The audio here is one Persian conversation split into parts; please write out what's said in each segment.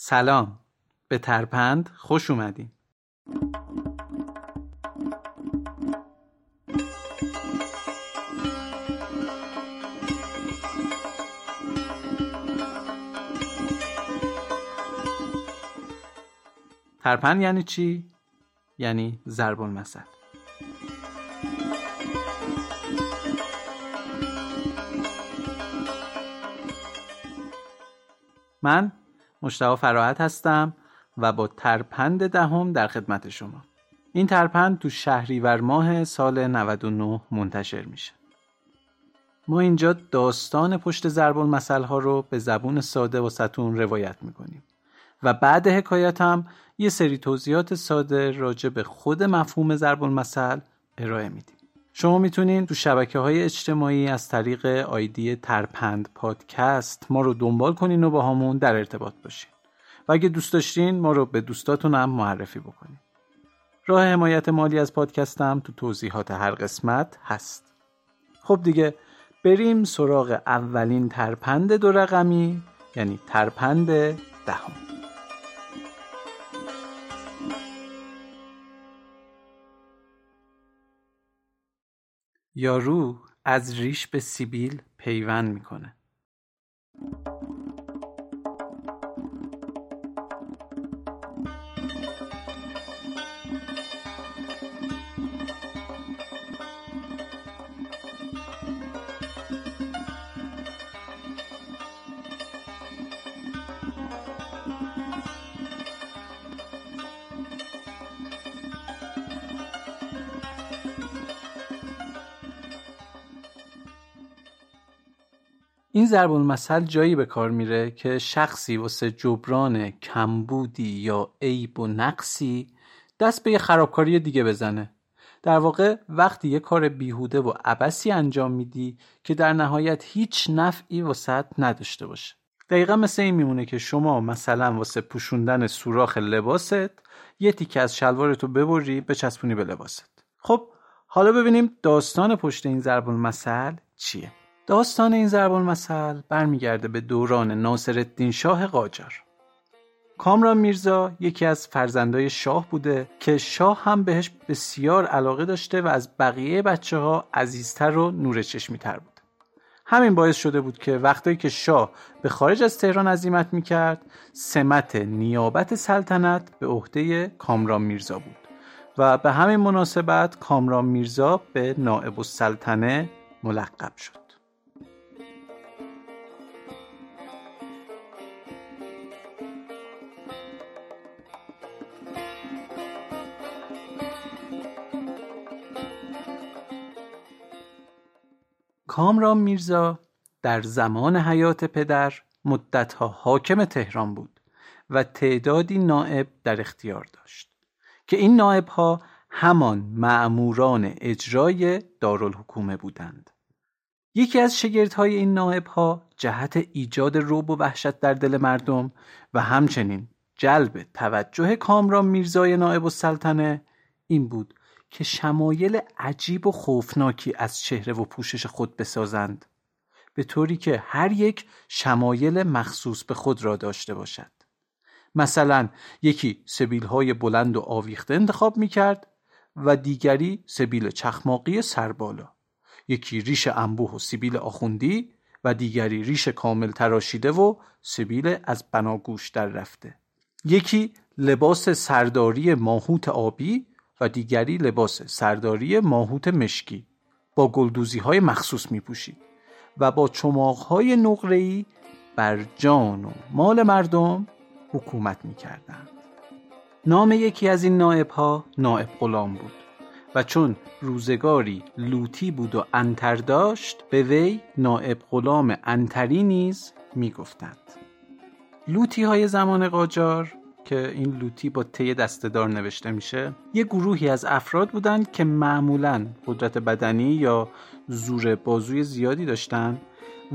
سلام. به ترپند خوش اومدین. ترپند یعنی چی؟ یعنی ضرب المثل. من مشتاق فراحت هستم و با ترپند دهم در خدمت شما. این ترپند تو شهریور ماه سال 99 منتشر میشه. ما اینجا داستان پشت ضرب المثل ها رو به زبون ساده و ستون روایت می‌کنیم و بعد حکایت هم یه سری توضیحات ساده راجع به خود مفهوم ضرب المثل ارائه میدیم. شما می‌تونین تو شبکه های اجتماعی از طریق آیدی ترپند پادکست ما رو دنبال کنین و با همون در ارتباط باشین. و اگه دوست داشتین ما رو به دوستاتون هم معرفی بکنین. راه حمایت مالی از پادکستم تو توضیحات هر قسمت هست. خب دیگه بریم سراغ اولین ترپند دو رقمی یعنی ترپند دهم. یارو از ریش به سیبیل پیوند می‌کنه. ضرب المثل جایی به کار میره که شخصی واسه جبران کمبودی یا عیب و نقصی دست به یه خرابکاری دیگه بزنه. در واقع وقتی یه کار بیهوده و عبسی انجام میدی که در نهایت هیچ نفعی واسه نداشته باشه. دقیقا مثل این میمونه که شما مثلا واسه پوشوندن سوراخ لباست یه تیکه از شلوارتو ببری بچسبونی به لباست. خب حالا ببینیم داستان پشت این ضرب المثل چیه. داستان این ضرب المثل برمیگرده به دوران ناصرالدین شاه قاجار. کامران میرزا یکی از فرزندای شاه بوده که شاه هم بهش بسیار علاقه داشته و از بقیه بچه ها عزیزتر و نور چشمی تر بود. همین باعث شده بود که وقتی که شاه به خارج از تهران عزیمت می‌کرد سمت نیابت سلطنت به عهده کامران میرزا بود و به همین مناسبت کامران میرزا به نائب السلطنه ملقب شد. کامران میرزا در زمان حیات پدر مدتها حاکم تهران بود و تعدادی نائب در اختیار داشت که این نائب ها همان معموران اجرای دارالحکومه بودند. یکی از شگردهای این نائب ها جهت ایجاد روب و وحشت در دل مردم و همچنین جلب توجه کامران میرزای نائب السلطنه این بود که شمایل عجیب و خوفناکی از چهره و پوشش خود بسازند به طوری که هر یک شمایل مخصوص به خود را داشته باشد. مثلا یکی سبیل های بلند و آویخته انتخاب می کرد و دیگری سبیل چخماقی سربالا. یکی ریش انبوه و سیبیل آخوندی و دیگری ریش کامل تراشیده و سبیل از بناگوش در رفته. یکی لباس سرداری ماهوت آبی و دیگری لباس سرداری ماهوت مشکی با گلدوزی های مخصوص می پوشید و با چماق های نقره‌ای بر جان و مال مردم حکومت می کردند. نام یکی از این نائب ها نائب غلام بود و چون روزگاری لوتی بود و انتر داشت به وی نائب غلام انتری نیز می گفتند. لوتی های زمان قاجار که این لوتی با تی دستدار نوشته میشه یه گروهی از افراد بودند که معمولا قدرت بدنی یا زور بازوی زیادی داشتن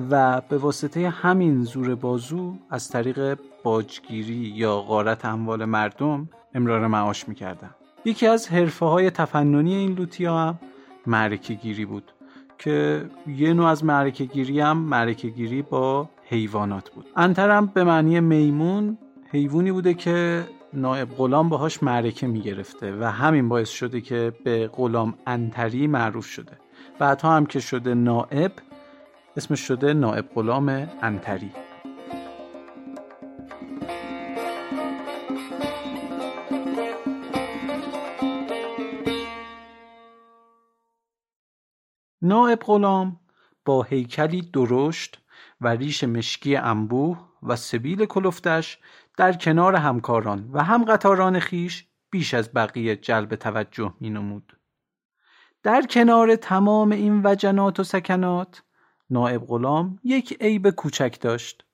و به واسطه همین زور بازو از طریق باجگیری یا غارت اموال مردم امرار معاش می‌کردن. یکی از حرفه های تفننی این لوتی هم معرکه گیری بود که یه نوع از معرکه گیری هم معرکه گیری با حیوانات بود. انترم به معنی میمون حیوانی بوده که نائب غلام باهاش معرکه می‌گرفته و همین باعث شده که به غلام انتری معروف شده. بعدها هم که شده نائب اسمش شده نائب غلام انتری. نائب غلام با هیکلی درشت و ریش مشکی انبوه و سبیل کلفتش در کنار همکاران و هم قطاران خیش بیش از بقیه جلب توجه می نمود. در کنار تمام این وجنات و سکنات نائب غلام یک عیب کوچک داشت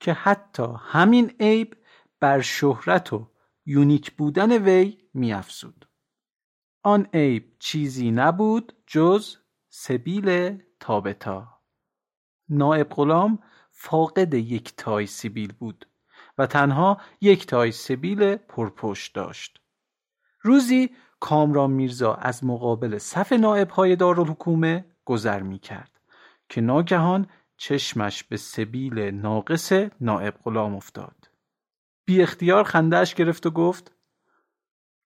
که حتی همین عیب بر شهرت و یونیک بودن وی افزود. آن عیب چیزی نبود جز سبیل تابتا نائب غلام فاقد یک تای سیبیل بود و تنها یک تای سبیل پرپشت داشت روزی کامران میرزا از مقابل صف های دارالحکومه گذر می کرد که ناگهان چشمش به سبیل ناقص نائب غلام افتاد بی اختیار خندهش گرفت و گفت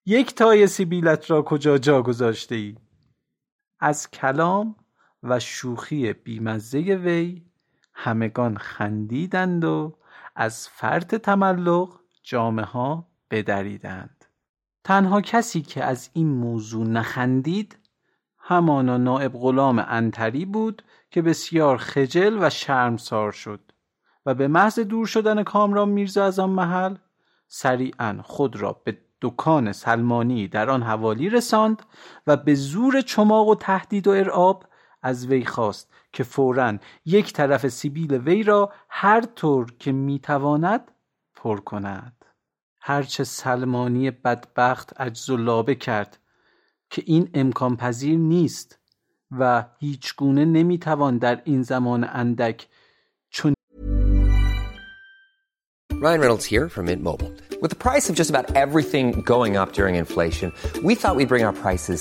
یک تای سیبیلت را کجا جا گذاشته ای؟ از کلام و شوخی بیمزه وی همگان خندیدند و از فرط تملق جامعه ها بدریدند. تنها کسی که از این موضوع نخندید همانا نائب غلام انتری بود که بسیار خجل و شرمسار شد و به محض دور شدن کامران میرزا از آن محل سریعا خود را به دکان سلمانی در آن حوالی رساند و به زور چماق و تهدید و ارعاب از وی خواست که فورا یک طرف سیبیل وی را هر طور که می‌تواند پر کند هرچه سلمانی بدبخت عجز و لابه کرد که این امکان پذیر نیست و هیچ گونه نمی‌توان در این زمان اندک چون Ryan Reynolds here from Mint Mobile. With the price of just about everything going up during inflation, we thought we'd bring our prices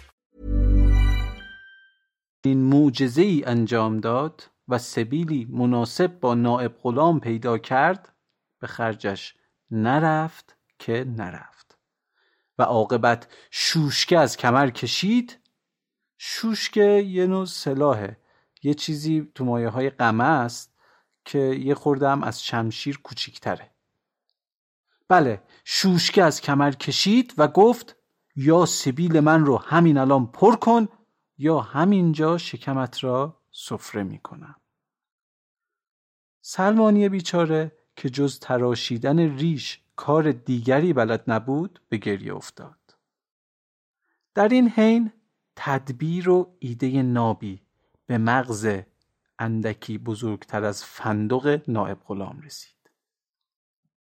این معجزه ای انجام داد و سبیلی مناسب با نائب غلام پیدا کرد به خرجش نرفت که نرفت. و عاقبت شوشکه از کمر کشید. شوشکه یه نوع سلاحه یه چیزی تو مایه های قمه است که یه خوردم از شمشیر کوچیکتره. بله شوشکه از کمر کشید و گفت یا سبیل من رو همین الان پر کن یا همینجا شکمت را سفره می کنم. سلمانی بیچاره که جز تراشیدن ریش کار دیگری بلد نبود به گریه افتاد. در این حین تدبیر و ایده نابی به مغز اندکی بزرگتر از فندق نائب غلام رسید.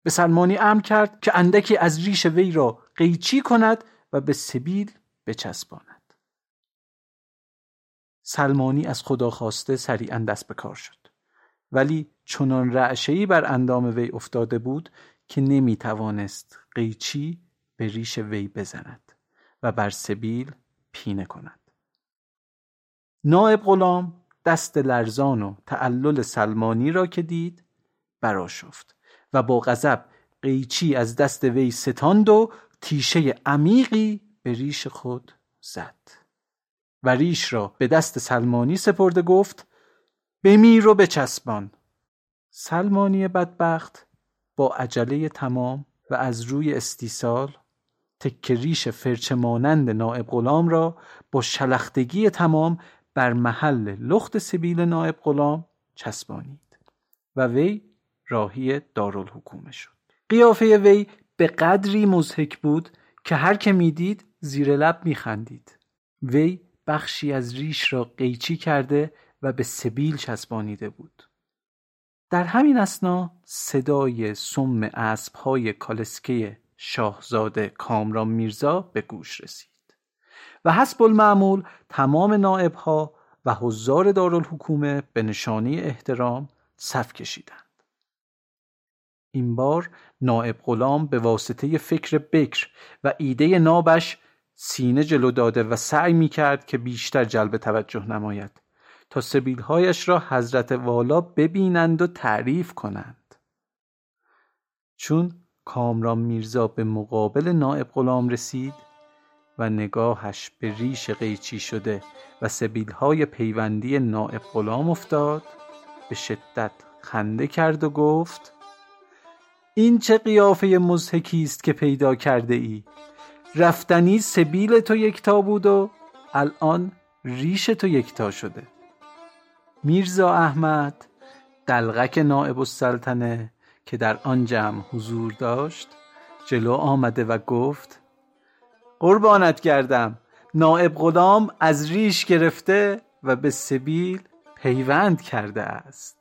به سلمانی امر کرد که اندکی از ریش وی را قیچی کند و به سبیل بچسباند. سلمانی از خدا خواسته سریعا دست به کار شد. ولی چنان رعشهی بر اندام وی افتاده بود که نمی توانست قیچی به ریش وی بزند و بر سبیل پینه کند. نائب غلام دست لرزان و تعلل سلمانی را که دید براشفت و با غضب قیچی از دست وی ستاند و تیشه عمیقی به ریش خود زد و ریش را به دست سلمانی سپرده گفت بمیر و بچسبان. سلمانی بدبخت با عجله تمام و از روی استیصال تک ریش فرچه مانند نائب غلام را با شلختگی تمام بر محل لخت سبیل نائب غلام چسبانید و وی راهی دارالحکومه شد. قیافه وی به قدری مزهک بود که هر که می‌دید زیر لب میخندید. وی بخشی از ریش را قیچی کرده و به سبیل چسبانیده بود. در همین اسنا صدای سم اسبهای کالسکه شاهزاده کامران میرزا به گوش رسید و حسب المعمول تمام نائبها و حضار دارالحکومه به نشانه احترام صف کشیدند. این بار نائب غلام به واسطه فکر بکر و ایده نابش سینه جلو داده و سعی می کرد که بیشتر جلب توجه نماید تا سبیلهایش را حضرت والا ببینند و تعریف کنند. چون کامران میرزا به مقابل نائب غلام رسید و نگاهش به ریش قیچی شده و سبیلهای پیوندی نائب غلام افتاد به شدت خنده کرد و گفت این چه قیافه مزهکی است که پیدا کرده ای رفتنی سبیل تو یکتا بود و الان ریش تو یکتا شده. میرزا احمد دلغک نائب السلطنه که در آن جمع حضور داشت جلو آمده و گفت قربانت کردم نائب غلام از ریش گرفته و به سبیل پیوند کرده است.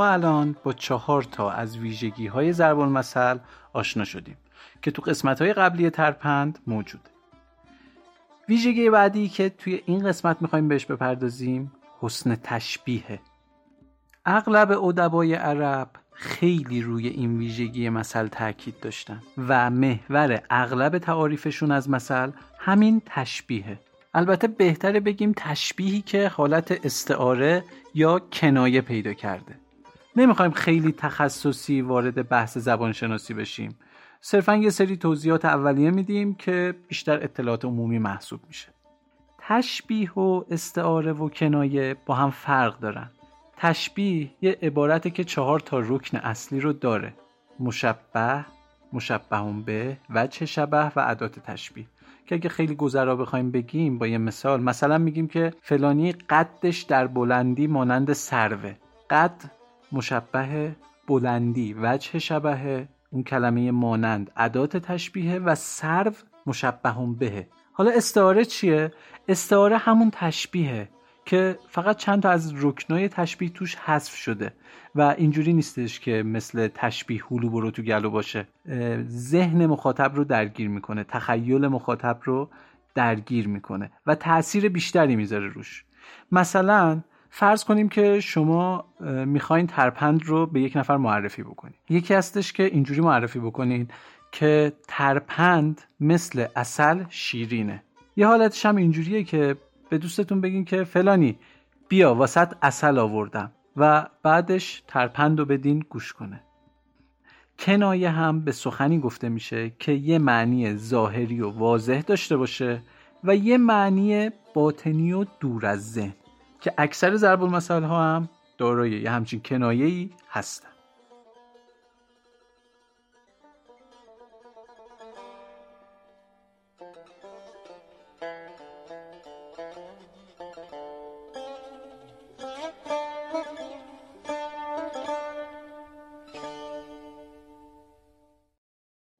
الان با چهار تا از ویژگی های ضرب المثل آشنا شدیم که تو قسمت های قبلی ترپند موجوده ویژگی بعدی که توی این قسمت می‌خوایم بهش بپردازیم حسن تشبیهه. اغلب ادبای عرب خیلی روی این ویژگی مثل تاکید داشتن و محور اغلب تعاریفشون از مثل همین تشبیهه. البته بهتره بگیم تشبیهی که حالت استعاره یا کنایه پیدا کرده. نمی‌خوایم خیلی تخصصی وارد بحث زبانشناسی بشیم. صرفا یه سری توضیحات اولیه میدیم که بیشتر اطلاعات عمومی محسوب میشه. تشبیه و استعاره و کنایه با هم فرق دارن. تشبیه یه عبارته که چهار تا رکن اصلی رو داره. مشبه مشبه به وجه شبه و عدات تشبیه. که اگه خیلی گذرا بخوایم بگیم با یه مثال مثلا میگیم که فلانی قدش در بلندی مانند سروه. قد مشبه بلندی وجه شبهه اون کلمه مانند ادات تشبیه و سرو مشبهون بهه حالا استعاره چیه؟ استعاره همون تشبیهه که فقط چند تا از رکنای تشبیه توش حذف شده و اینجوری نیستش که مثل تشبیه هلو برو تو گلو باشه. ذهن مخاطب رو درگیر می‌کنه تخیل مخاطب رو درگیر می‌کنه و تاثیر بیشتری می‌ذاره روش. مثلا فرض کنیم که شما می‌خواین ترپند رو به یک نفر معرفی بکنید یکی هستش که اینجوری معرفی بکنید که ترپند مثل اصل شیرینه. یه حالتش هم اینجوریه که به دوستتون بگین که فلانی بیا واسط اصل آوردم و بعدش ترپند رو بدین گوش کنه. کنایه هم به سخنی گفته میشه که یه معنی ظاهری و واضح داشته باشه و یه معنی باطنی و دور از ذهن. که اکثر ضرب المثل ها هم دارای یه همچین کنایه ای هستن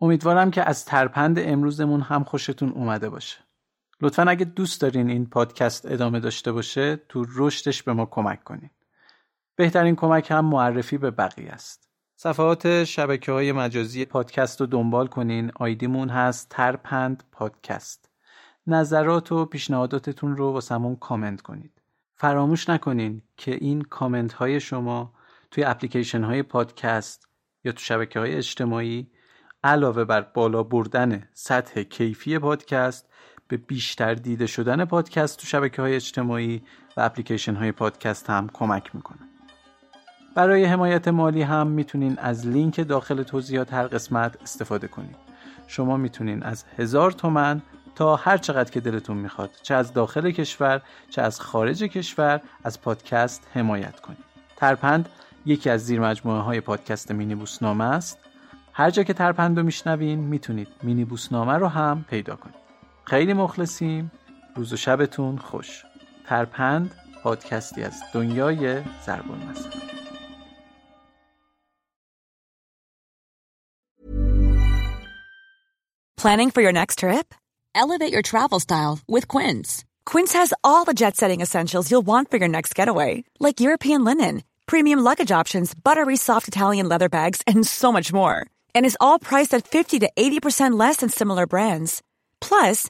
امیدوارم که از ترپند امروزمون هم خوشتون اومده باشه. لطفا اگه دوست دارین این پادکست ادامه داشته باشه تو رشدش به ما کمک کنین. بهترین کمک هم معرفی به بقیه است. صفحات شبکه های مجازی پادکست رو دنبال کنین. آیدیمون هست ترپند پادکست. نظرات و پیشنهاداتتون رو واسمون کامنت کنید. فراموش نکنین که این کامنت های شما توی اپلیکیشن های پادکست یا تو شبکه های اجتماعی علاوه بر بالا بردن سطح کیفی پادکست به بیشتر دیده شدن پادکست تو شبکه های اجتماعی و اپلیکیشن های پادکست هم کمک می‌کنه. برای حمایت مالی هم می‌تونین از لینک داخل توضیحات هر قسمت استفاده کنید. شما می‌تونین از هزار تومن تا هر چقدر که دلتون می‌خواد چه از داخل کشور چه از خارج کشور از پادکست حمایت کنید. ترپند یکی از زیر مجموعه های پادکست مینی بوسنامه است. هر جا که ترپند رو میشنوین می‌تونید مینی بوسنامه رو هم پیدا کنید. خیلی مخلصیم روز و شبتون خوش ترپند پادکستی از دنیای زربان مثل Planning for your next trip? Elevate your travel style with Quince. Quince has all the jet setting essentials you'll want for your next getaway, like European linen, premium luggage options, buttery soft Italian leather bags, and so much more. and is all priced at 50 to 80% less than similar brands. Plus,